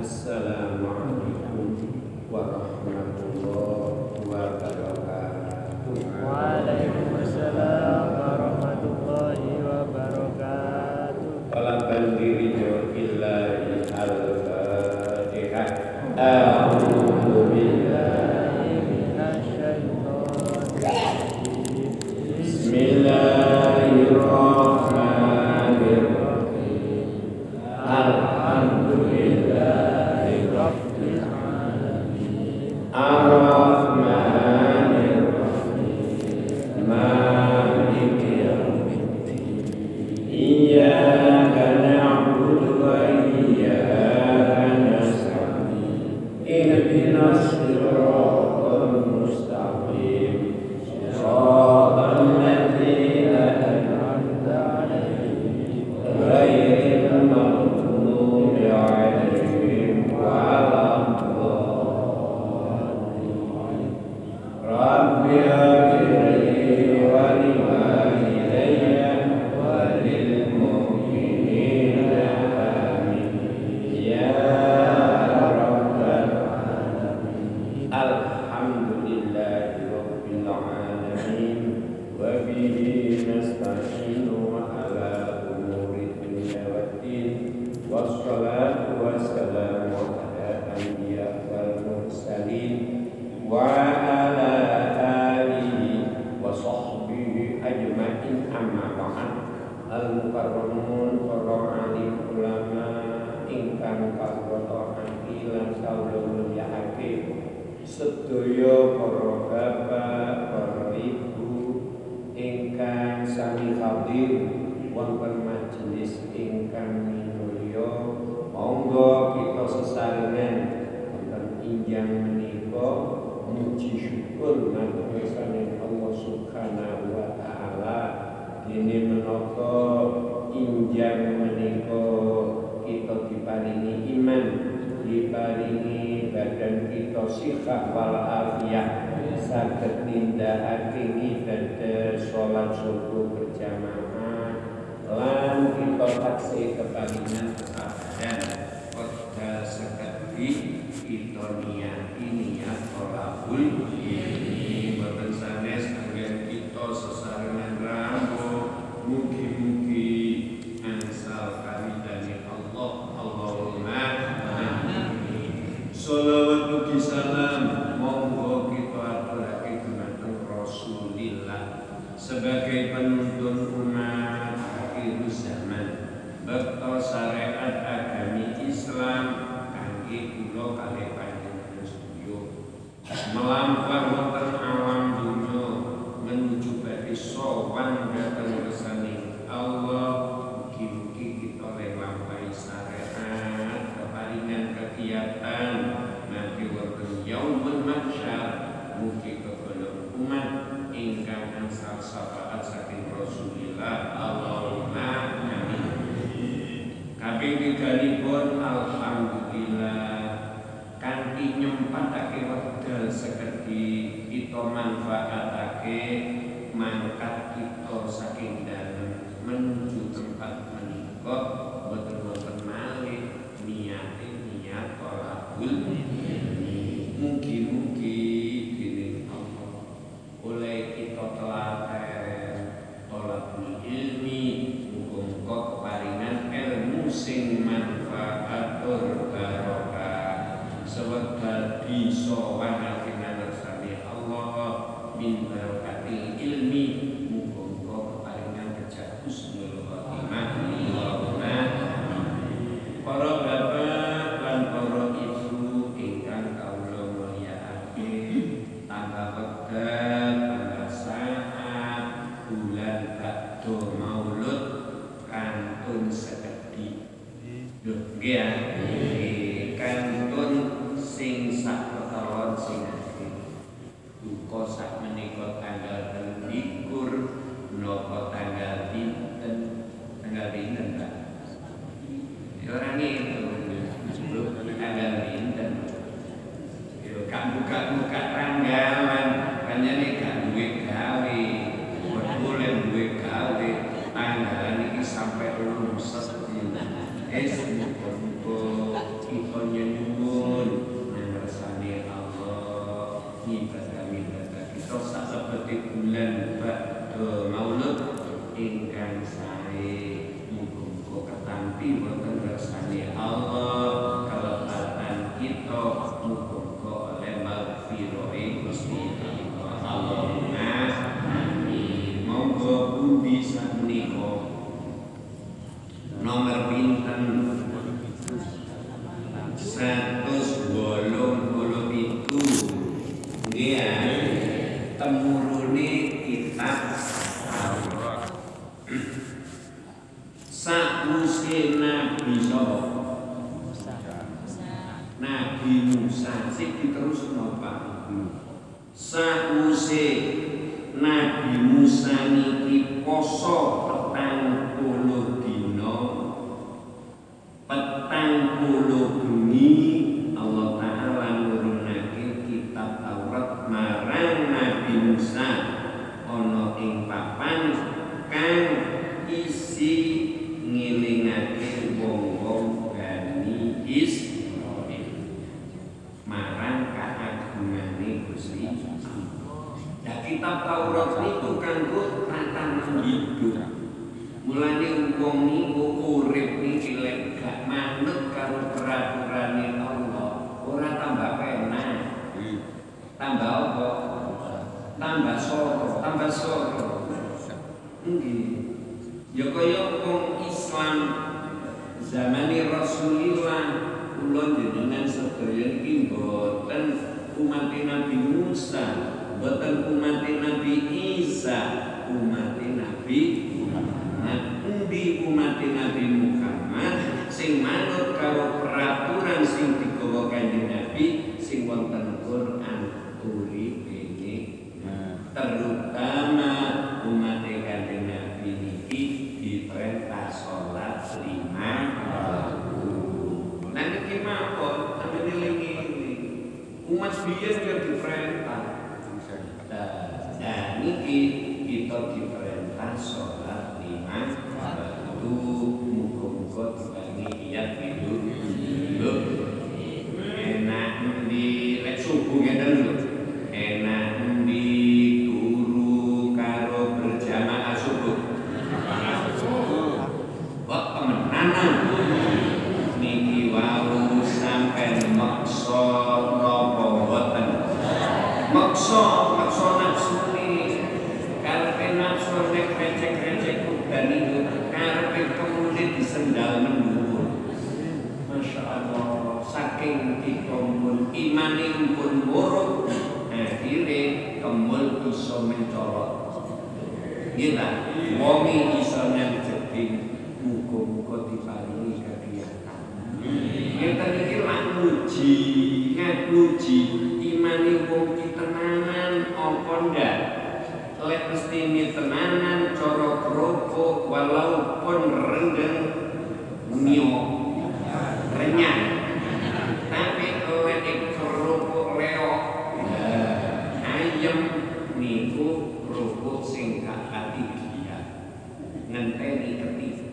السلام عليكم. sedaya para bapak, para ibu ingkang sami hadir wonten majelis ingkang saat ini sholat subuh berjamaah lan ditotaksi kebagian kesabaran kota kita niat ini ya tolabul ini buatan sanes kalian kita sesarnya barokati ilmi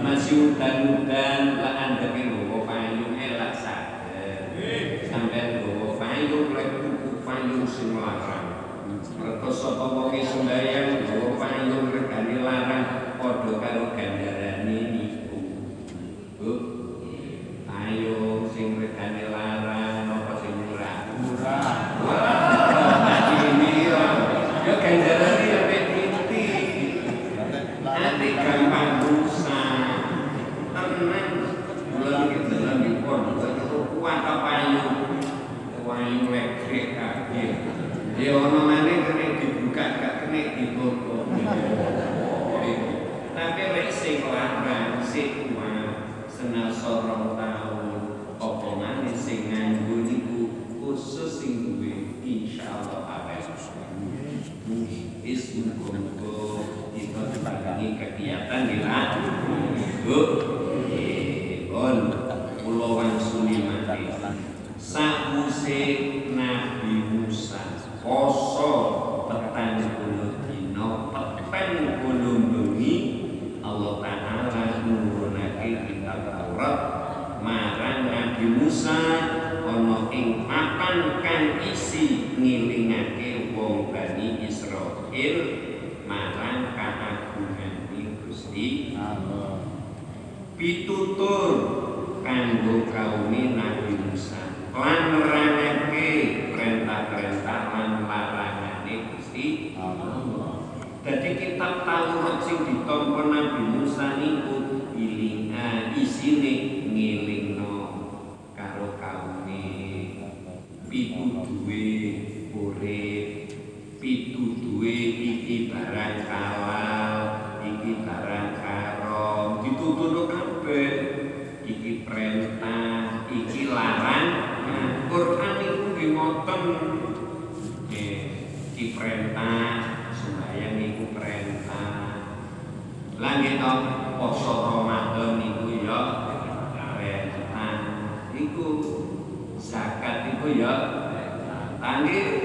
Masih masyu danudan la andeke nggawa payung elak saged sampai nggawa payung lagi tuku payung semua orang mergo sapa wonge sembahyang ngelingno karo kaume pitu duwe urip pitu duwe iki barang kawal iki barang karo dituturno kabeh. Iki perintah iki larangan nah, Quran itu nggih ngoten. Iki perintah supaya iku perintah lan kita poso Ramadan niku ya Oh iya. Tangi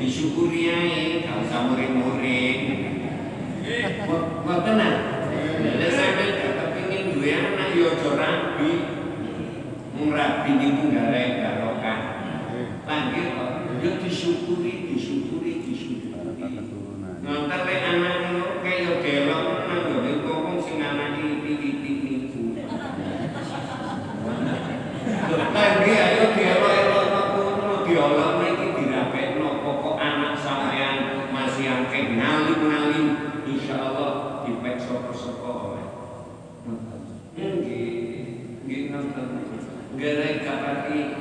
disyukuri ae kalau usah muring-muring. Mboten nah lha sampeyan gak kepengin duwe anak yo aja rabi. Mung rabi niku gak barokah langgih yo ya disyukuri disyukuri disyukuri. Lagi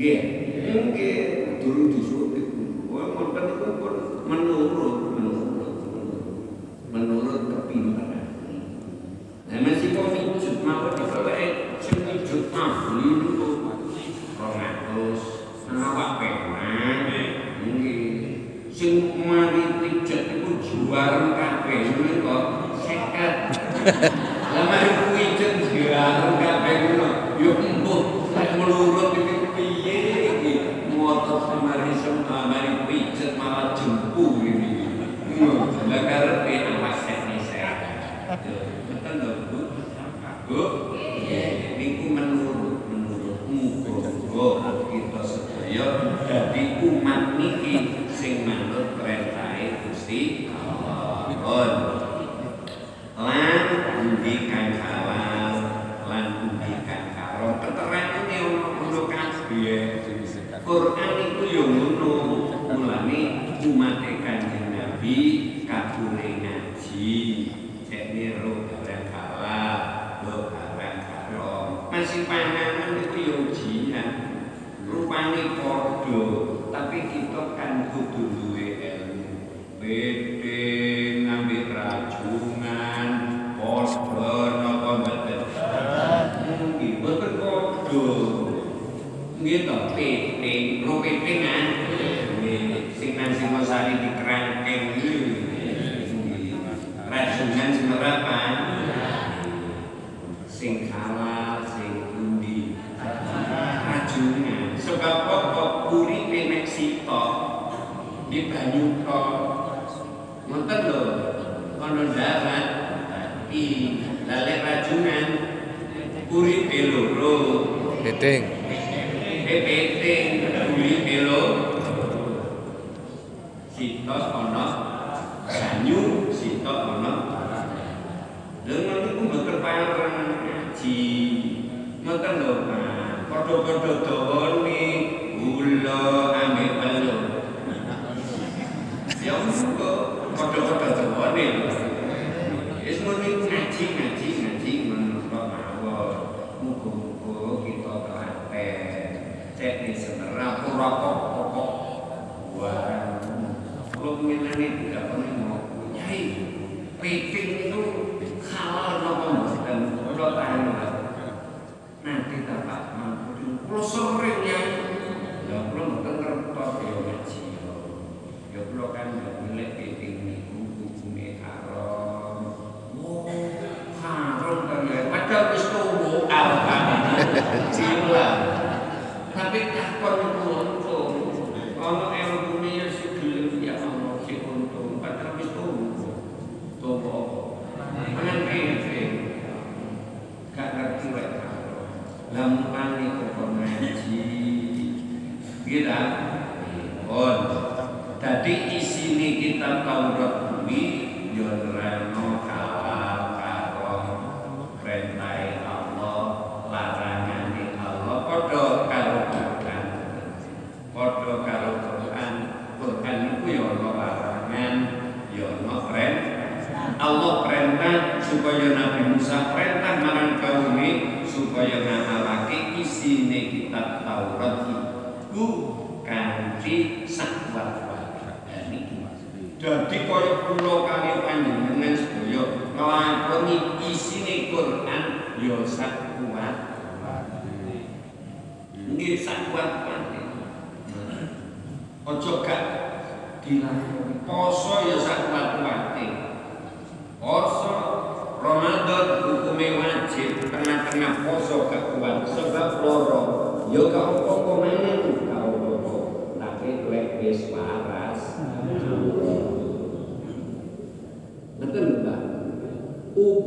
Yeah. sitok ana dengan niku mboten payarangan ngaji mboten lho padha-padha dawane gula ame pelu ya wis padha-padha dawane. Wis muni ngaji ngaji ngaji muga-muga kita kahaten cek ni senerap ora kok kok warang lumine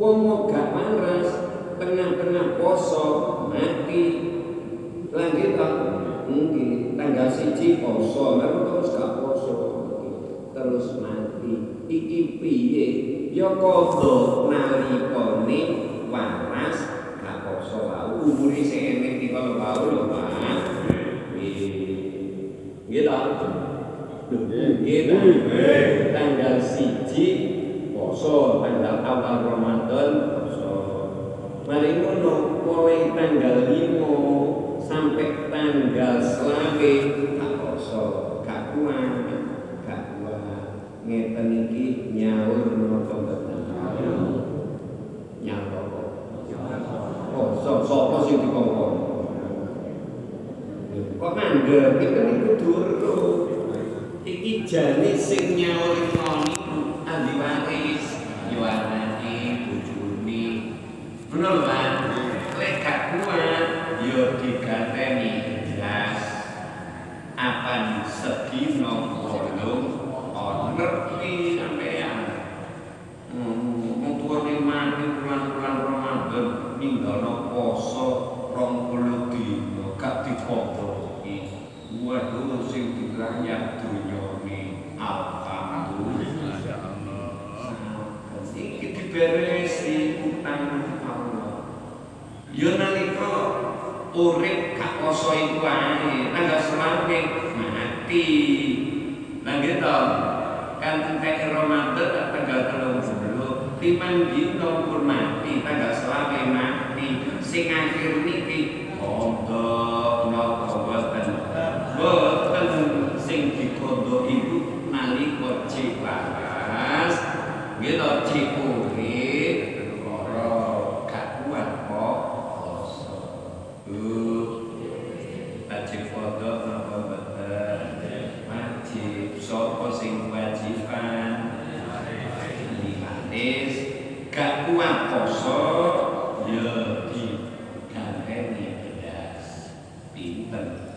wong gak waras tengah-tengah poso mati. Lagi tak mungkin tanggal siji poso lalu terus gak poso? Terus mati. Iki piye? Ya kodho Nalikoni, waras gak poso wae umure sing enek iki kalau wae lho Pak nggih. Lho nggih. Tanggal siji poso tanggal awal Ramadan poso mari ngono mulai tanggal 5 sampai tanggal selawe tak poso gak kuat gak kuat. Ngeten iki nyaur menapa mboten nyaur apa poso sapa sing dikongkon? Kok mandek itu niku durung iki jane sing nyawur ngoni ahli waris Amen.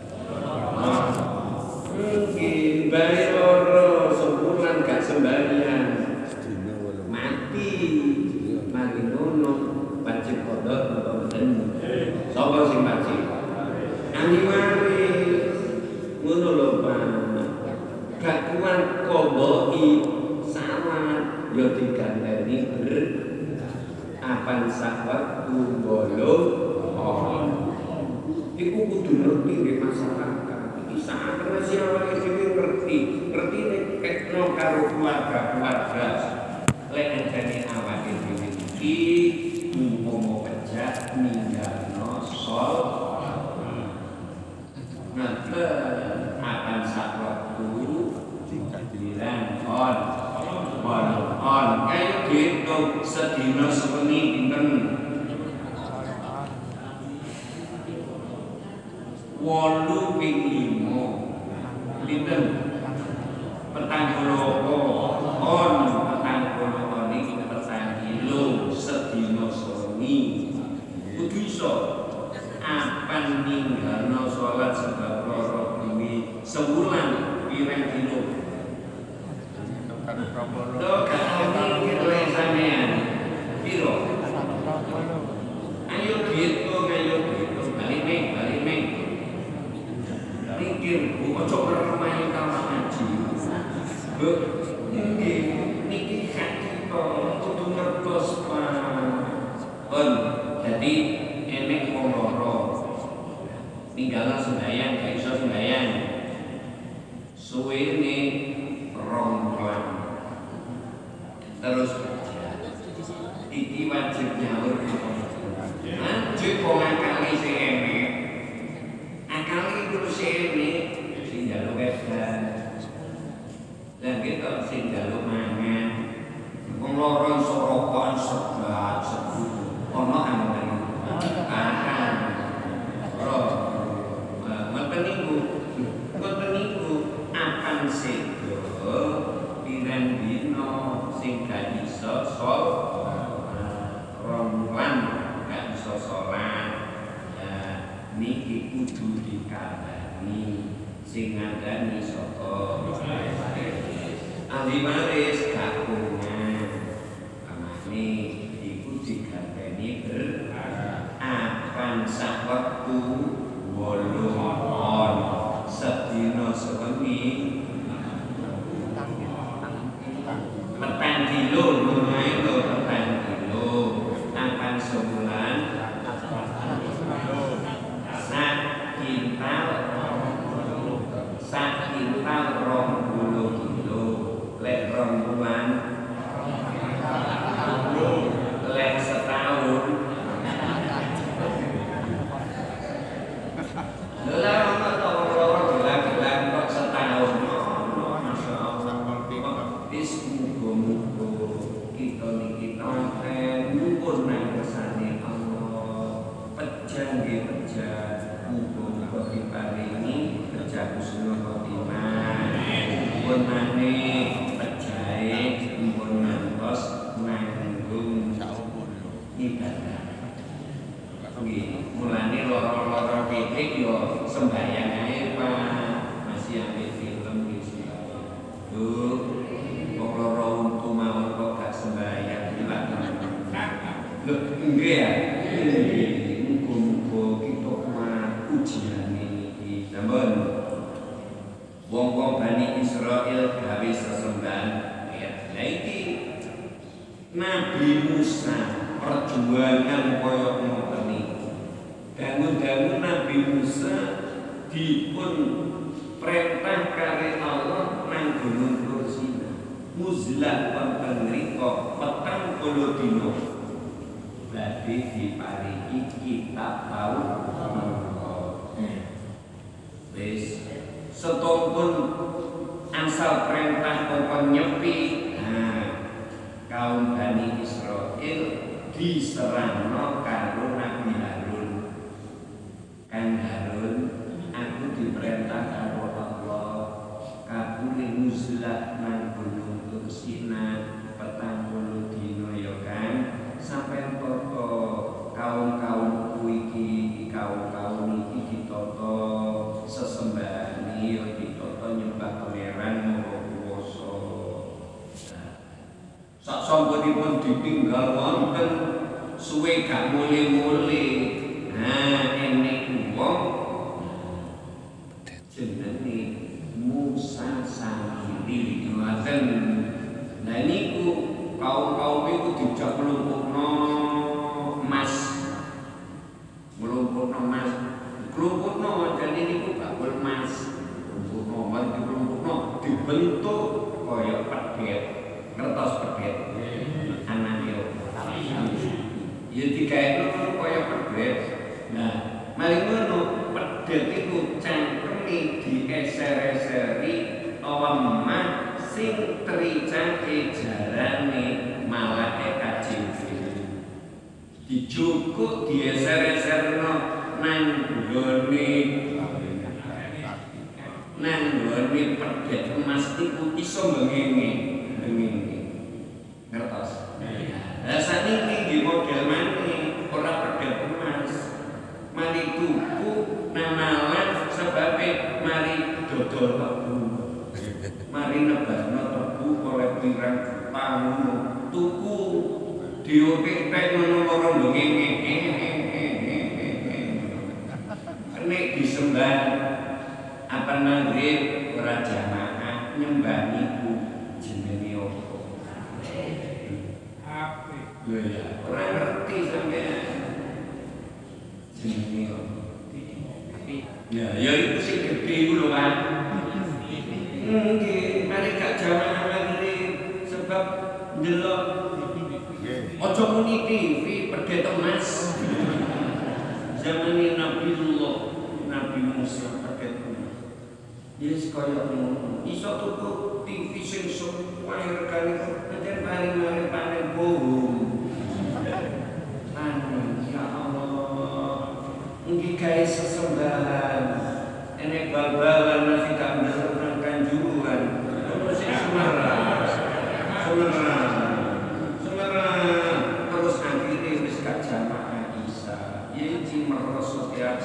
sol eh, rombongan nggak bisa sholat. Ya niki kudu dikabani sing ngandani soto ahli maris. Setumpun asal perintah kongkon nyepi. Nah kaum Bani Israel diserang no karun nggih mari gak jangan sebab delok Ojo muni TV pergi mas. Oh. Zaman Nabiullah Nabi Musa perdeta mas. Ya yes kaya ngono. Iso tuku TV sing suwe regane pancen paling paling paling bohong.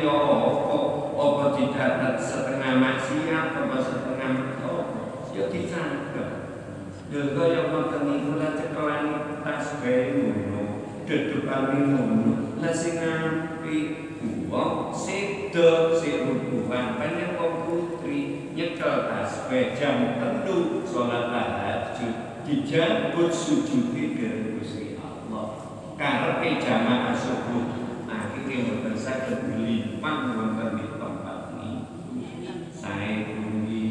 nyatet ya apa? Apa dicatat setengah maksiat apa setengah ya niku lah cekelane tasbih ngono ngono. Sing wong tasbih jam sholat tahajud sujud ke Allah. Karepe jamaah subuh saged limpah wonten di tempat ini saya bumi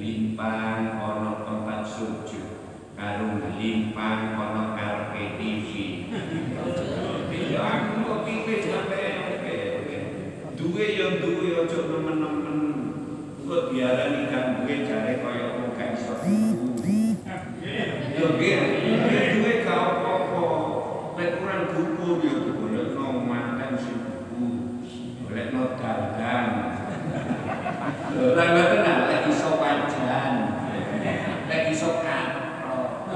limpah ana tempat sujud karo limpah ana karepe TV aku kok pilih sampai duwe ya duwe aja nemen-nemen. Kok diarani duwe jare kaya wong gak iso tuku. Ya nggih, ya duwe gak apa-apa. Lek kurang buku ya golekno makan sing buku. Golekno dagang. Lah ngoten lek iso pajan. Lek iso katrok.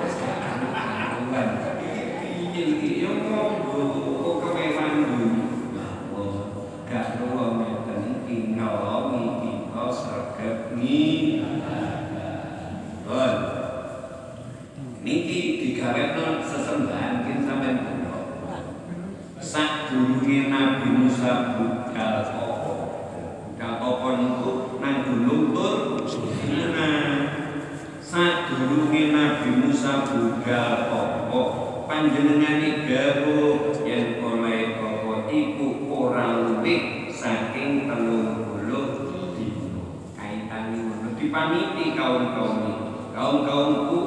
Wis gak karuan. Iki iki yo monggo kok kemewan dulu. Gak ruang ngeten iki nolongi kita sregep ni. Bon. Niki digawekno sesembahan kin sampean kula. Sak durunge Nabi Musa budal apa? Budal apa niku nang gunung Tur Sinai. Sak durunge Nabi Musa budal apa? Panjenengane gawuh yen oleh apa iku ora luwih saking 30 dina. Kaitane ngono dipamiti kaum-kaum iki. Kaum-kaumku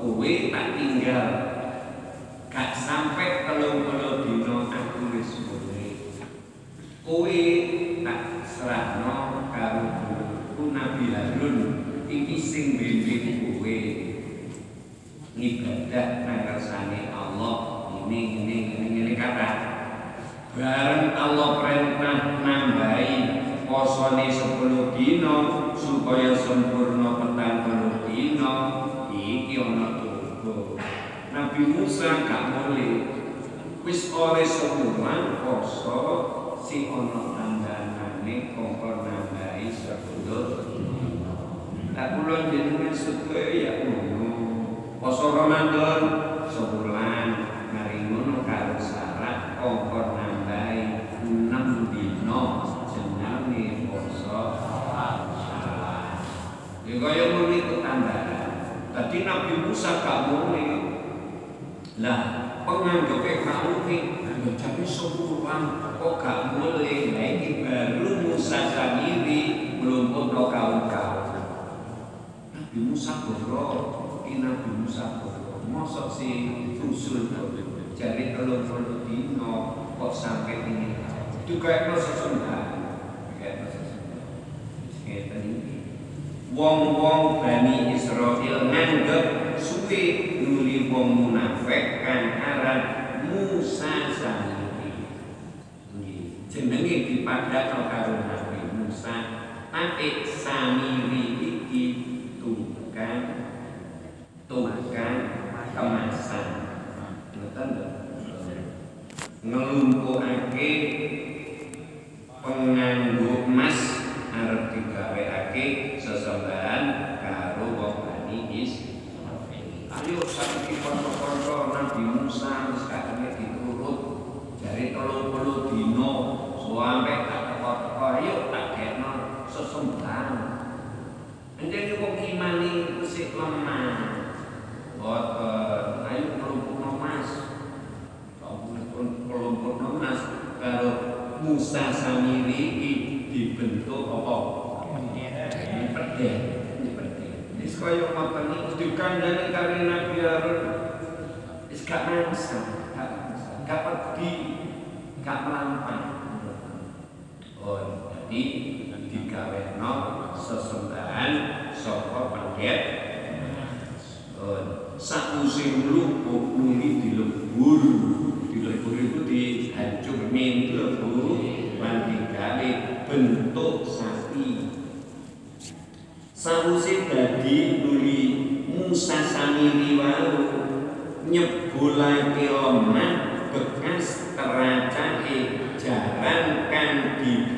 kowe tak tinggal gak sampai telung puluh dino aku wis boleh kowe tak serahno karo guru Nabi Harun iki sing bimbing kowe ngibadah nang kersane Allah ini ini ini ini kata bareng Allah perintah nambahi posone 10 dino supaya sempurna petang puluh dino iki ana tunggu Nabi Musa gak boleh. Wis oleh semua poso si ono tandane kongkon nambahi 10 tak kula jenengan sedaya ya ngono poso Ramadan sebulan mari ngono karo syarat kongkon nambahi 6 dino jenenge poso Syawal. Ya kaya ngono iku tambahan. Tadi Nabi Musa gak boleh. Lah, penganggepe boleh. Ya tapi sebulan kok gak boleh. Lah ini baru Musa sendiri belum pun kaum-kaum. Nabi Musa boro, ini Nabi Musa boro. Mosok si usul jadi telur telur dino kok sampai ini. Itu kayak proses sesungguhan. Kayak proses sesungguhan. Ngeten iki. Wong-wong Bani Israel nganggep suwe nuli wong munafik kan aran Musa sandiri. Nggih, jenenge dipadakno karo Nabi Musa, tapi samiri iki tukang tukang kemasan. Ngoten lho. Ngelumpuhake penganggo emas arep digawekake no sesembahan soko pendek satu sing lubuk bumi dilebur dilebur itu dihancur min dilebur mandikane bentuk sapi. Sakuse dadi nuli Musa samiri wau nyebulai lemah bekas teracai jarang kan di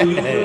Yeah.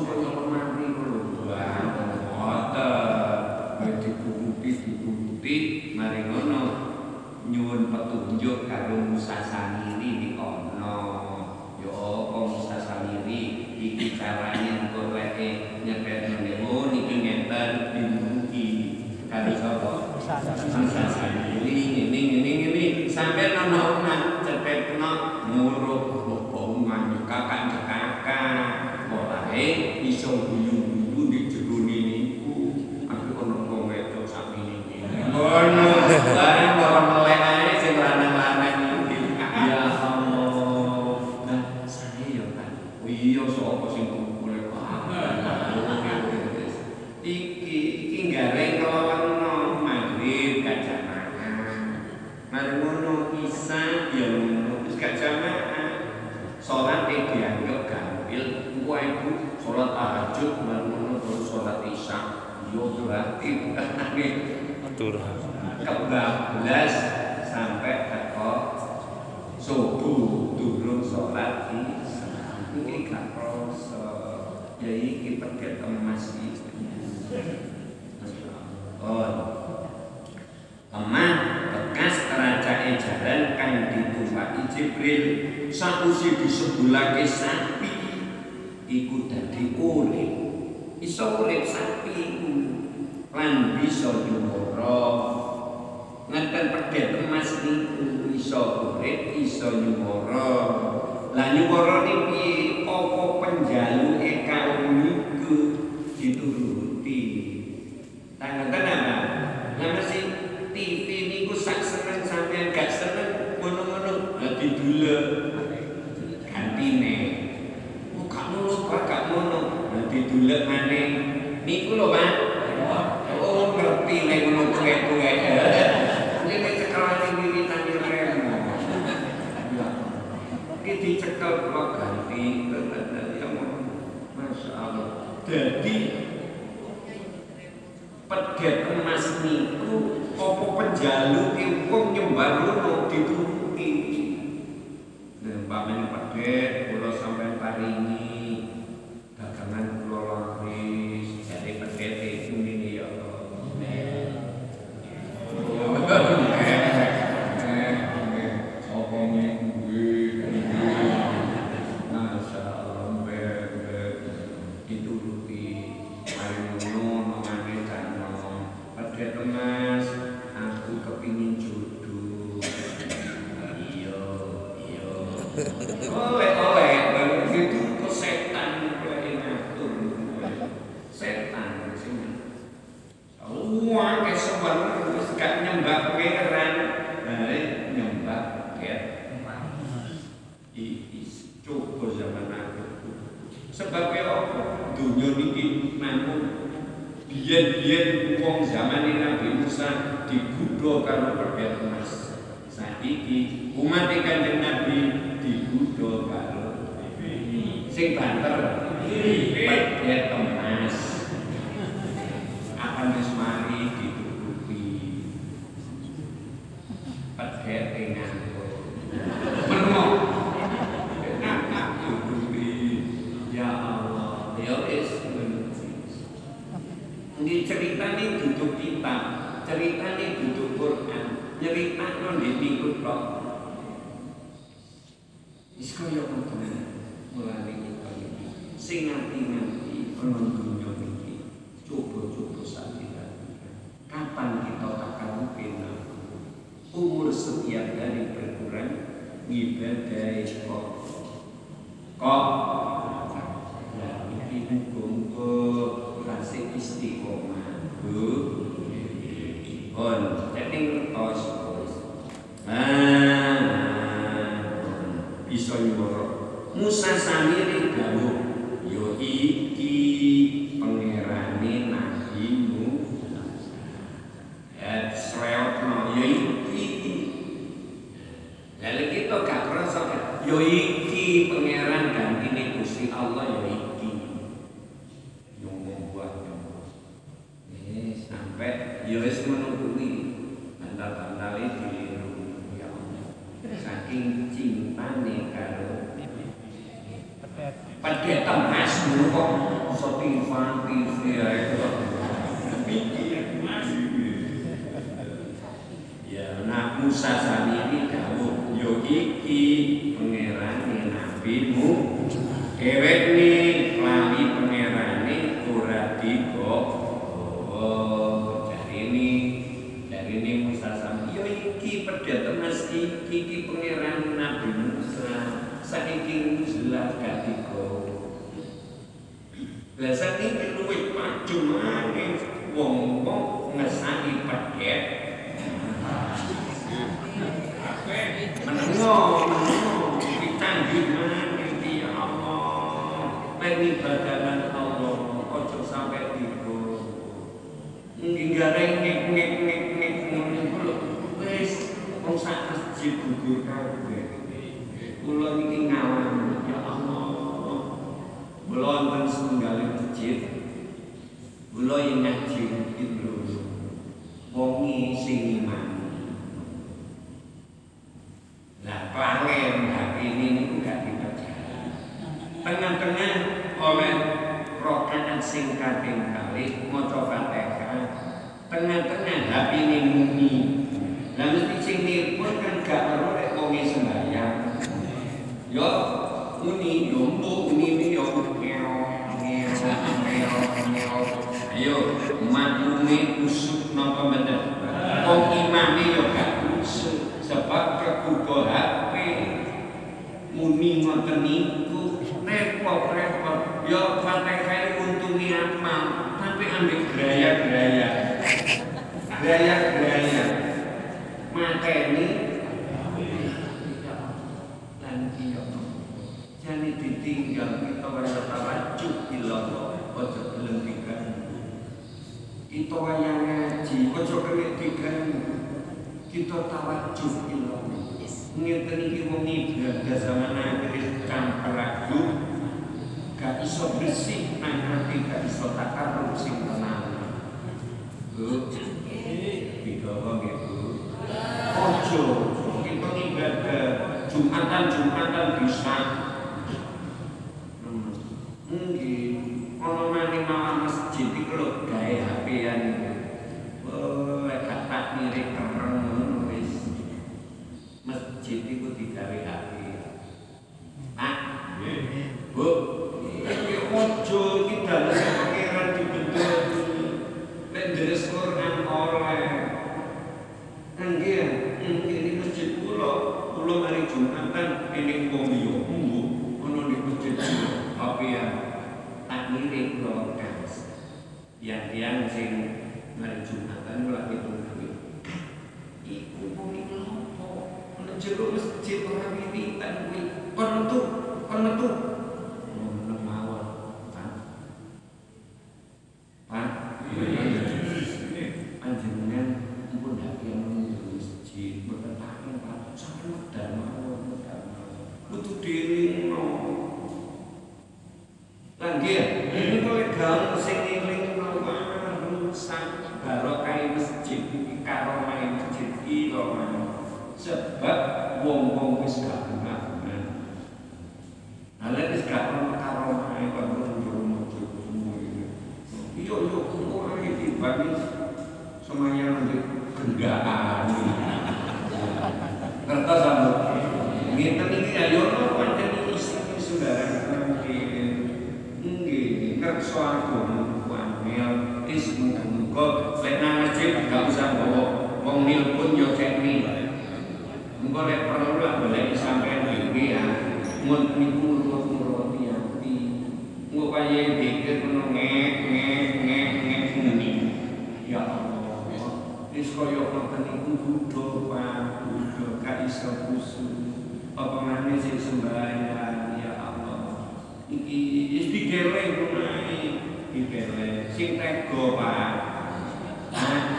supaya menangi ngono. Ngoten. Dibunuti dibunuti mari petunjuk Musa Yo karo. Jadi pegat emas niku apa penjalu ki wong nyembah ngono dituruti. Nah, pamen pedet pulau sampean paringi gaya gaya gaya maka ini. Dan iya. Jadi ditinggal kita wajah tawajuk lombok wajah belum diganggu. Kita wajah ngaji wajah kena diganggu. Kita tawajuk lombok ngeten iki wong berada sama akhir campur aduk gak iso bersih nang gak iso takar sing tenang Bu. Widowo nggih Bu. Ojo, kita ibadah Jumatan Jumatan bisa gak usah bawa wong nilpun yo cek ni. Engko lek perlu lah boleh sampean dhewe ya. Mun niku nurut-nuruti ati. Engko kaya dikir ngono ngek ngek ngek ngek ngene. Ya Allah. Wis kaya ngoten niku kudu Pak, kudu gak iso kusuk. Apa maneh sing sembahyang ya Allah. Iki wis digeleng kuwi. Digeleng sing tego Pak. Hah?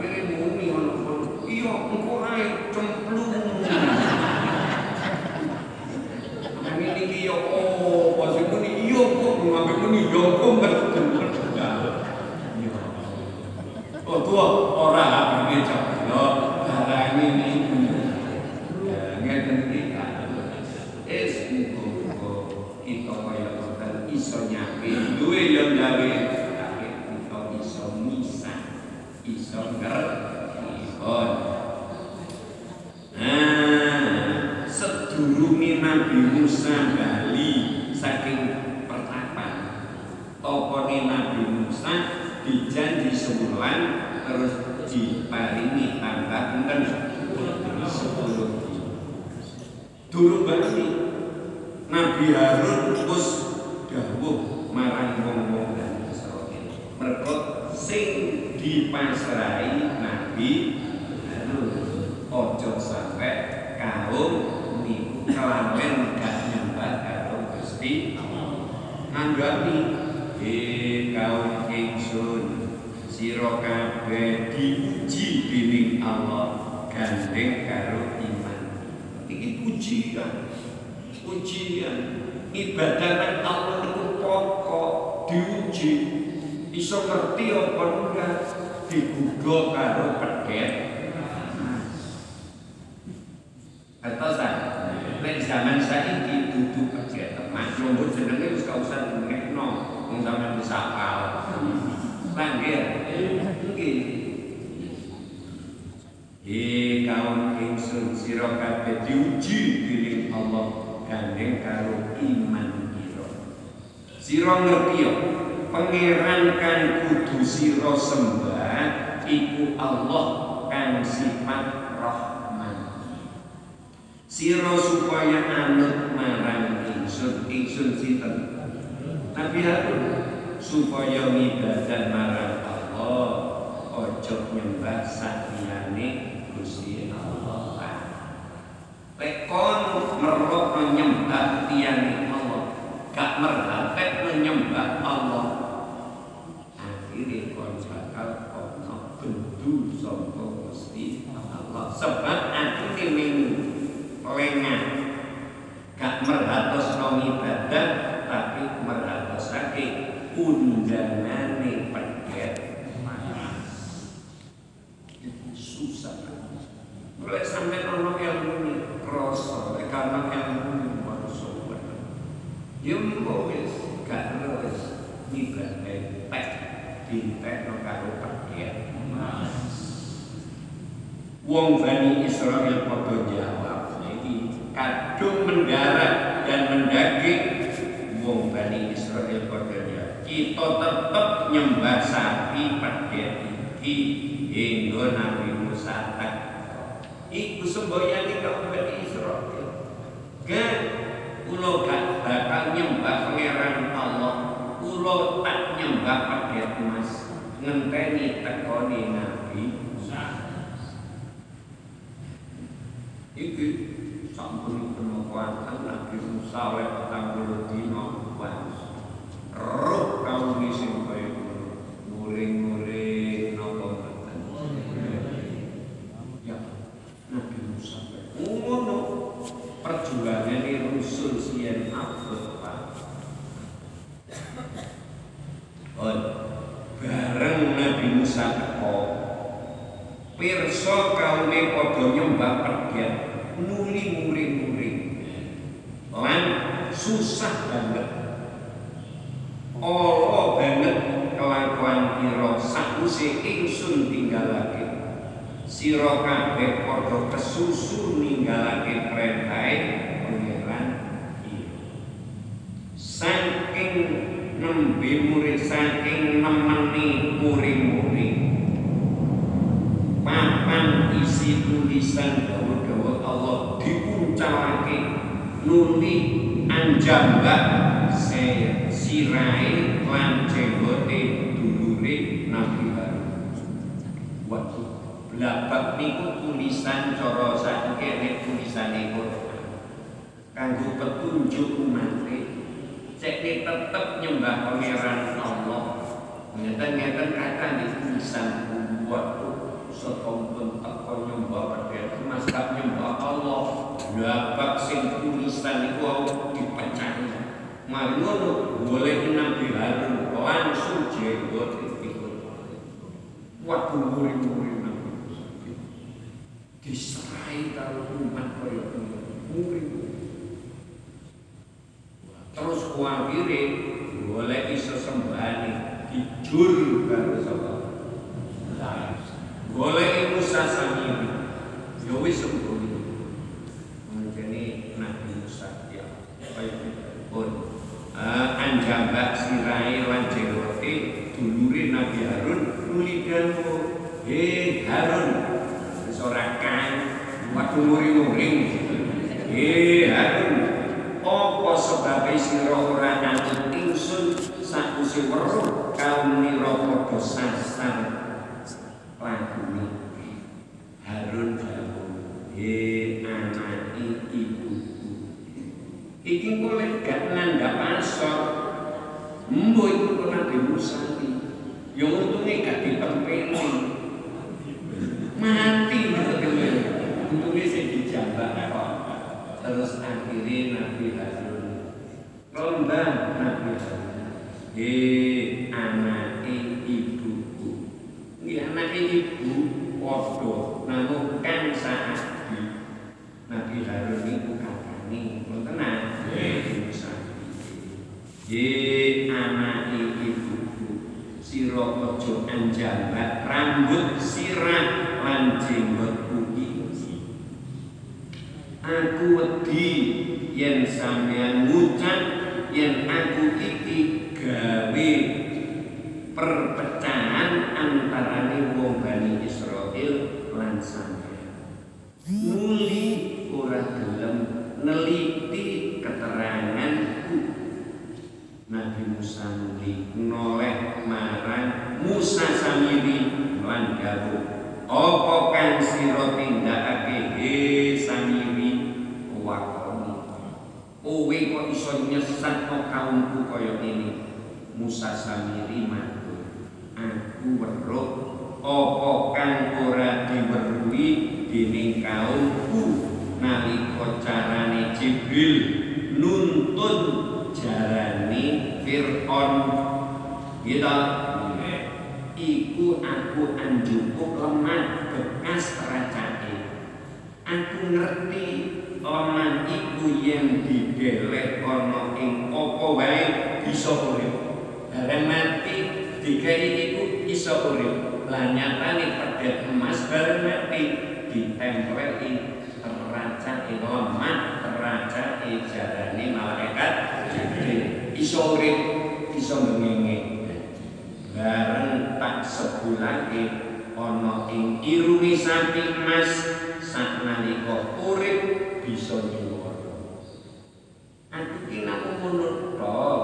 Akhirnya muni ono iya cemplung. Kami ini yo oh pas itu nih iya kok ngambil muni yo kok betul Oh tua orang ini cak yo darah ini ngeten iki es muga kita kaya ngoten iso nyapi duwe yo gawe tapi kita iso misa iso ngerti Nah, sedurunge Nabi Musa bali saking pertapan topone Nabi Musa dijanji sebulan terus diparingi tambah enten sepuluh Dulu bali Nabi Harun terus dawuh marang wong-wong dan Israil. Mergo sing dipasrai Nabi Harun ojo sampai kaum niku kelawen gak nyembah karo Gusti Nanggapi he kaum ingsun sira kabeh diuji dening Allah gandeng karo iman iki ujian ujian ibadah nang Allah niku pokok diuji. Iso ngerti apa enggak? Digugo karo pedet. Atau saya nek zaman saiki dudu pedet teman. Jomblo jenenge wis gak usah dengekno wong sampean wis hafal lan nggih? Nggih. He kaum ingsun sira kabeh diuji dening Allah gandeng karo iman ira. Sira ngerti ya, pangeran kang kudu sira sembah iku Allah kang sifat Rahman. Sira supaya anut marang ingsun, ingsun sinten? Nabi Harun supaya ngibadah marang Allah ojo nyembah saliyane Gusti Allah. Lek kon merok menyembah tiyane Allah, gak merhapet menyembah Allah. Akhirnya kon bakal ono bendu sangka Gusti Allah. Sebab akhirnya ming lengah gak merhatos no ibadah tapi merhatosake undanane pedet. Susah. Mulai sampai karena ilmu manusia ya jumbo wis gak wis nibet pek dintek no karo pakaian mas wong Bani Israel padha jawab niki kadung mendarat dan mendaki wong Bani Israel padha jawab kita tetep nyembah sapi pakaian iki hingga Nabi Musa tak. Iku semboyane kaum Bani Israel ke ulo gak bakal nyembah pangeran Allah. Kulo tak nyembah pakai mas, ngenteni tekoni nabi. Iki sampun kena kuasa Nabi Musa oleh petang puluh suwer kaum nira padha sasar ini Harun dawuh he anak ibuku. Iki kok gak nanggap asor mbo iku kok nabi Musa yo ya untune gak ditempeli mati untune sing dijambak kok. Terus akhirnya Nabi lagi. 一。sebulane ana ing irunge samping mas saknalika urip bisa nyuwara. Ati namung ngono tok.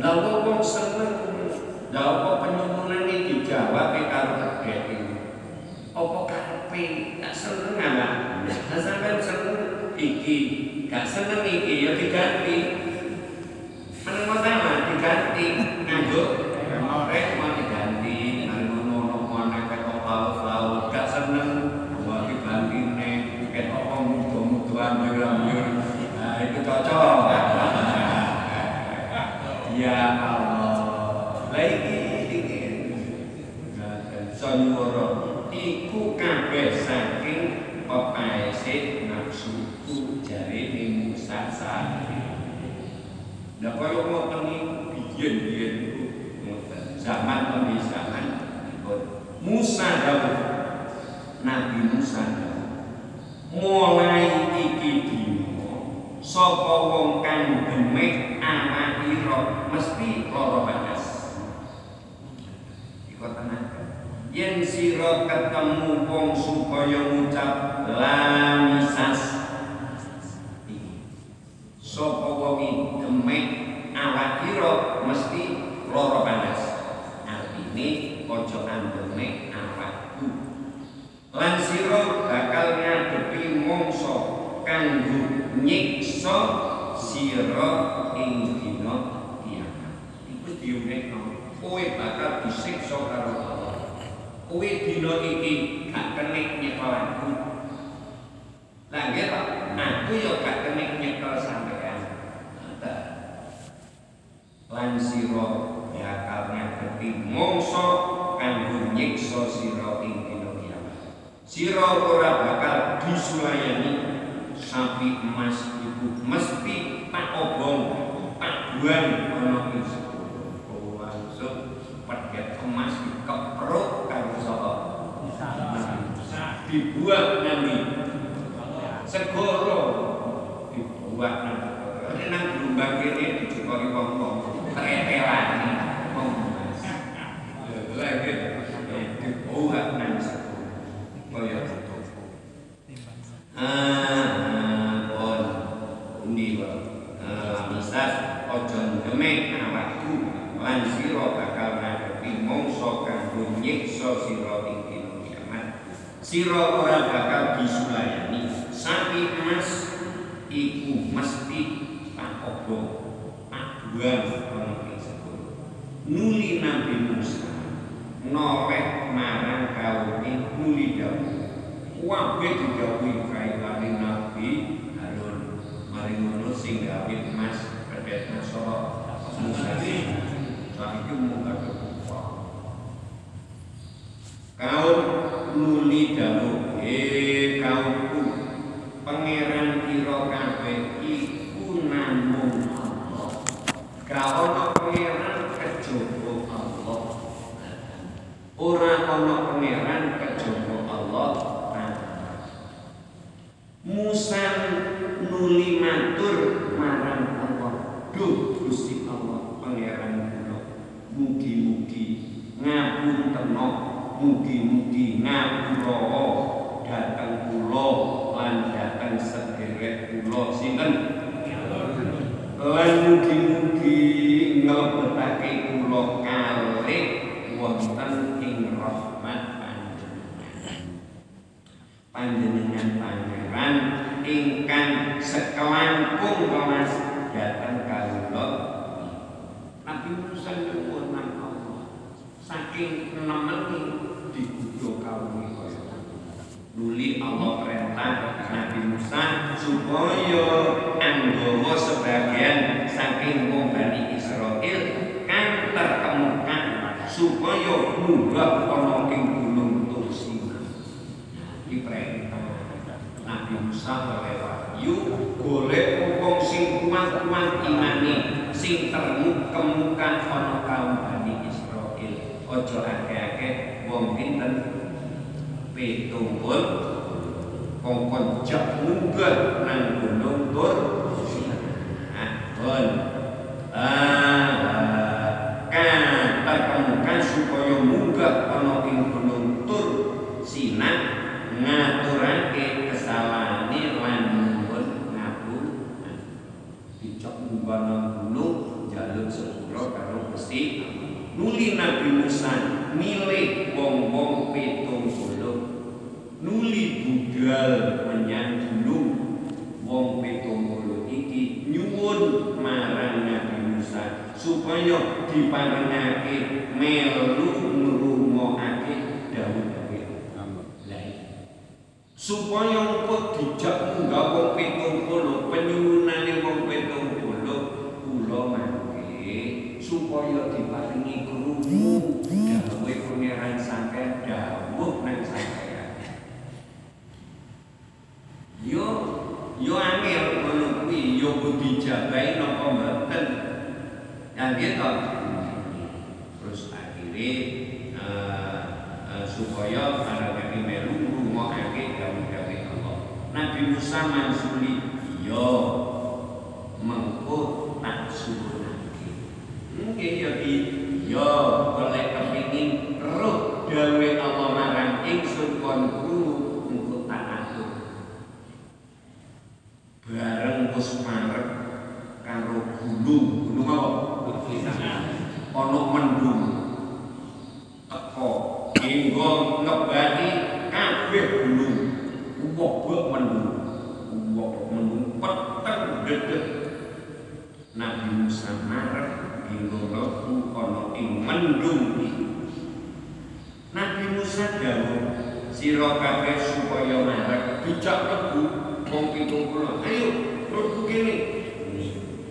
Lah kok wong seneng Lah apa penyuwunan iki dijawab karo kedheke. Apa karepe gak seneng ala. Lah seneng iki, gak seneng iki ya diganti. dibuat nanti. Segoro dibuat nanti. Nang gelombang kiri dicukori wong-wong. Keretelan. sira ora bakal disulayani. Sapi emas iku mesti tak obong tak buang ana ing nuli nabi Musa norek marang kaum ing nuli dawuh kabeh digawé Nabi Musa kelewat yuk golek wong sing kuat-kuat imane sing termukemukan ana kaum Bani Israil. Aja akeh-ake wong pinten? Pitung pun kongkon jak munggah nang gunung Tur. Nah, ah, bon. Ah, ngono. Ayo mlebu kene.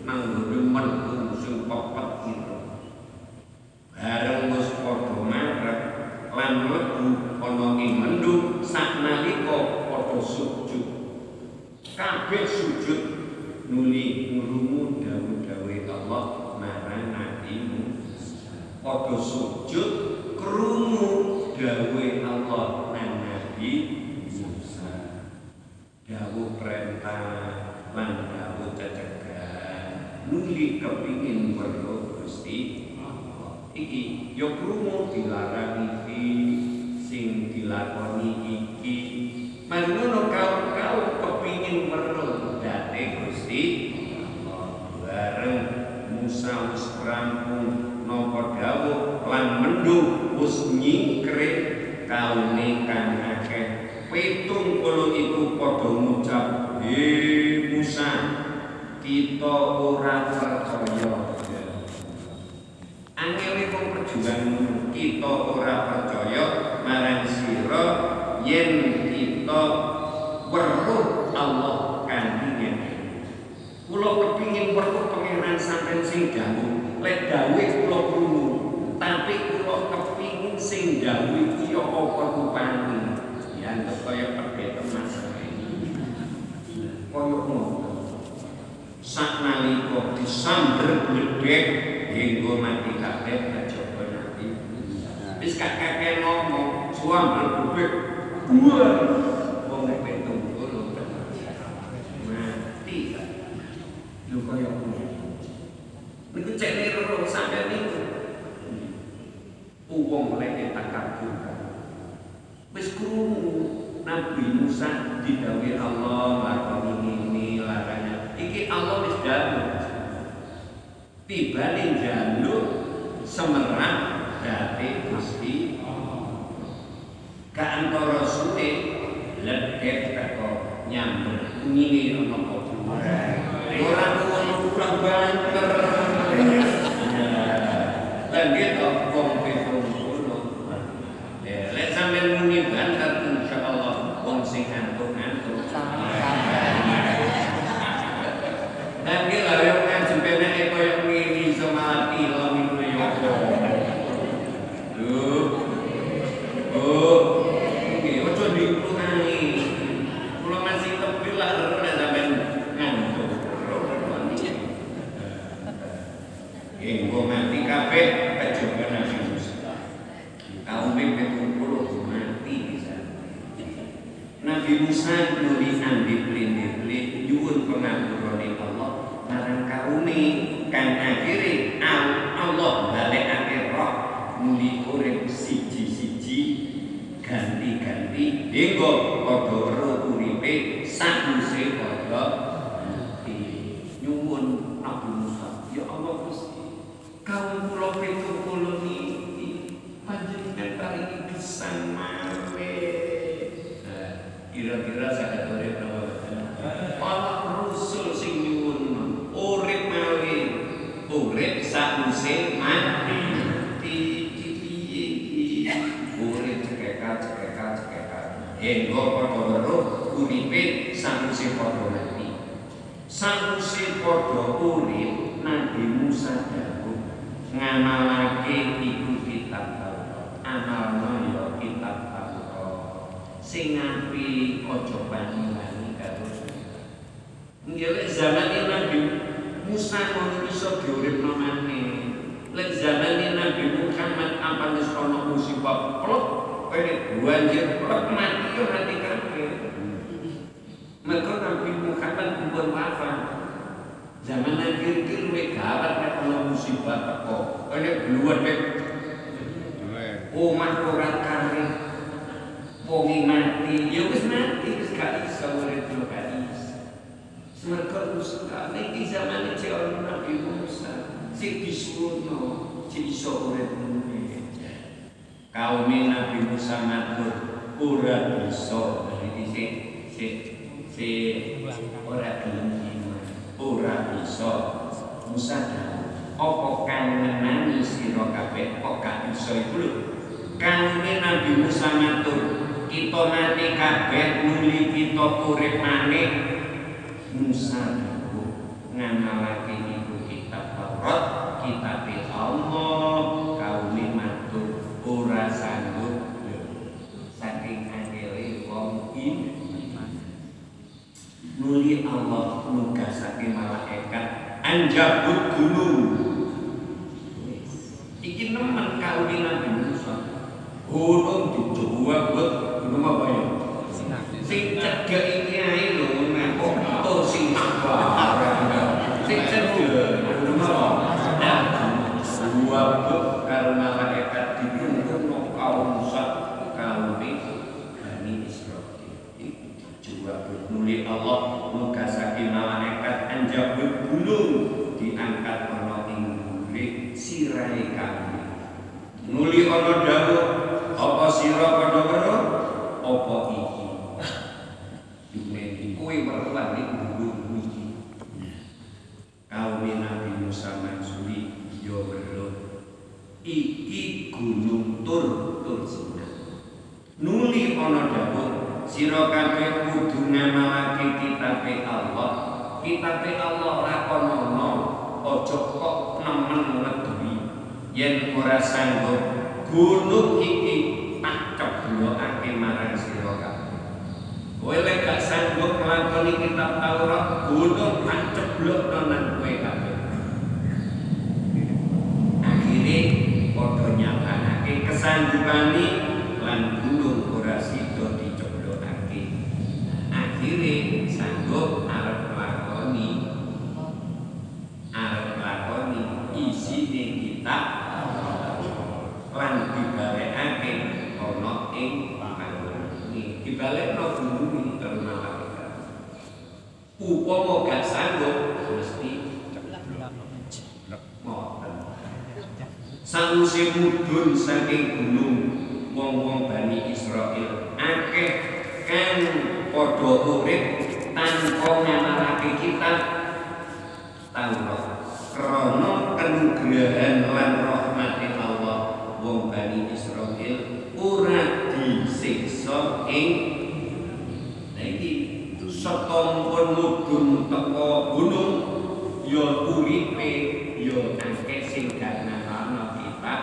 Nang demen sing pepet gitu. Bareng wis padha marep lan mlebu ana ing mendung saknalika padha sujud. Kabeh sujud nuli ngrungu dawuh-dawuhe Allah marang atimu. Padha sujud ingin perlu Gusti iki ya krungu dilarani sing dilakoni ¿Están viendo? Musa, sing disuruhno, sing iso urip ngene. Kaum Nabi Musa matur, ora bisa iki sik sik sik ora gelem iman, ora bisa. Musa apa kang ngenani sira kabeh kok gak bisa iku lho. Kaum Nabi Musa matur, kita mati kabeh nuli kita urip maneh Musa dawuh ngamalake iku kitab Taurat kitab Allah kaum matur ora sanggup saking angele wong iman nuli Allah nugasake malaikat anjabut gunung iki nemen kaum Nabi Musa gunung dibuat gunung apa ya sing cegek iki ae lho kok to sing apa sing cegek nah dua buk karo malaikat ditunggu kaum Musa kaum Bani Israil juga nuli Allah nugasake malaikat anjabut gunung diangkat ana ing dhuwure sirahe kami nuli ana dawuh apa sira padha weruh apa iki Dunia kue berlan di gunung iki. Kaum Nabi Musa mansuri yo berlo. Iki gunung tur tur Sina. Nuli ana dawuh sira kabeh kudu ngamalake kitabe Allah. Kitabe Allah lakonono aja kok nemen ngedui. Yen ora sanggup gunung iki tak ceblokake marang sira kabeh. Kowe lek gak sanggup nglakoni kitab Taurat, gunung tak ceblok nang kowe kabeh. Akhire padha nyatanake kesanggupane lan gunung ora sida diceblokake. Akhire sanggup arep nglakoni arep nglakoni isine kitab lan dibalekake ana ing dibalekno bumi karo malaikat. Upama gak sanggup mesti. Sanguse mudhun saking gunung wong-wong Bani Israil akeh kang padha urip tanpa ngamalake kitab Taurat. Krana kenugrahan lan rahmati Allah wong Bani Israil ora disiksa ing Nah iki mudhun teko gunung ya uripe ya akeh sing gak ngalahno kitab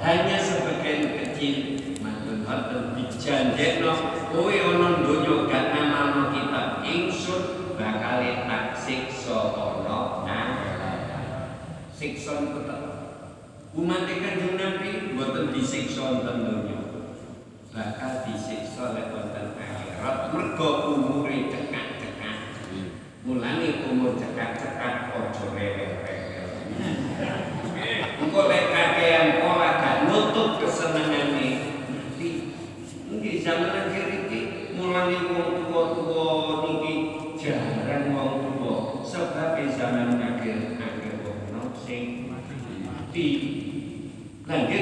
hanya sebagian kecil. Mantun wonten dijanjekno kowe ana donya gak ngalahno kitab ingsun bakal tak siksa ana. Nang siksa niku tak umat kanjeng Nabi mboten disiksa wonten donya. Bakal disiksa lek wonten akhirat. Mergo umure cekak-cekak Mulane umur cekak-cekak ojo rewel-rewel. Engko lek kakean pola gak nutup kesenengane mati. Nggih zaman akhir iki mulane wong tuwa-tuwa niki jarang wong tuwa sebab zaman akhir akhir wong nom sing mati. Lah gitu.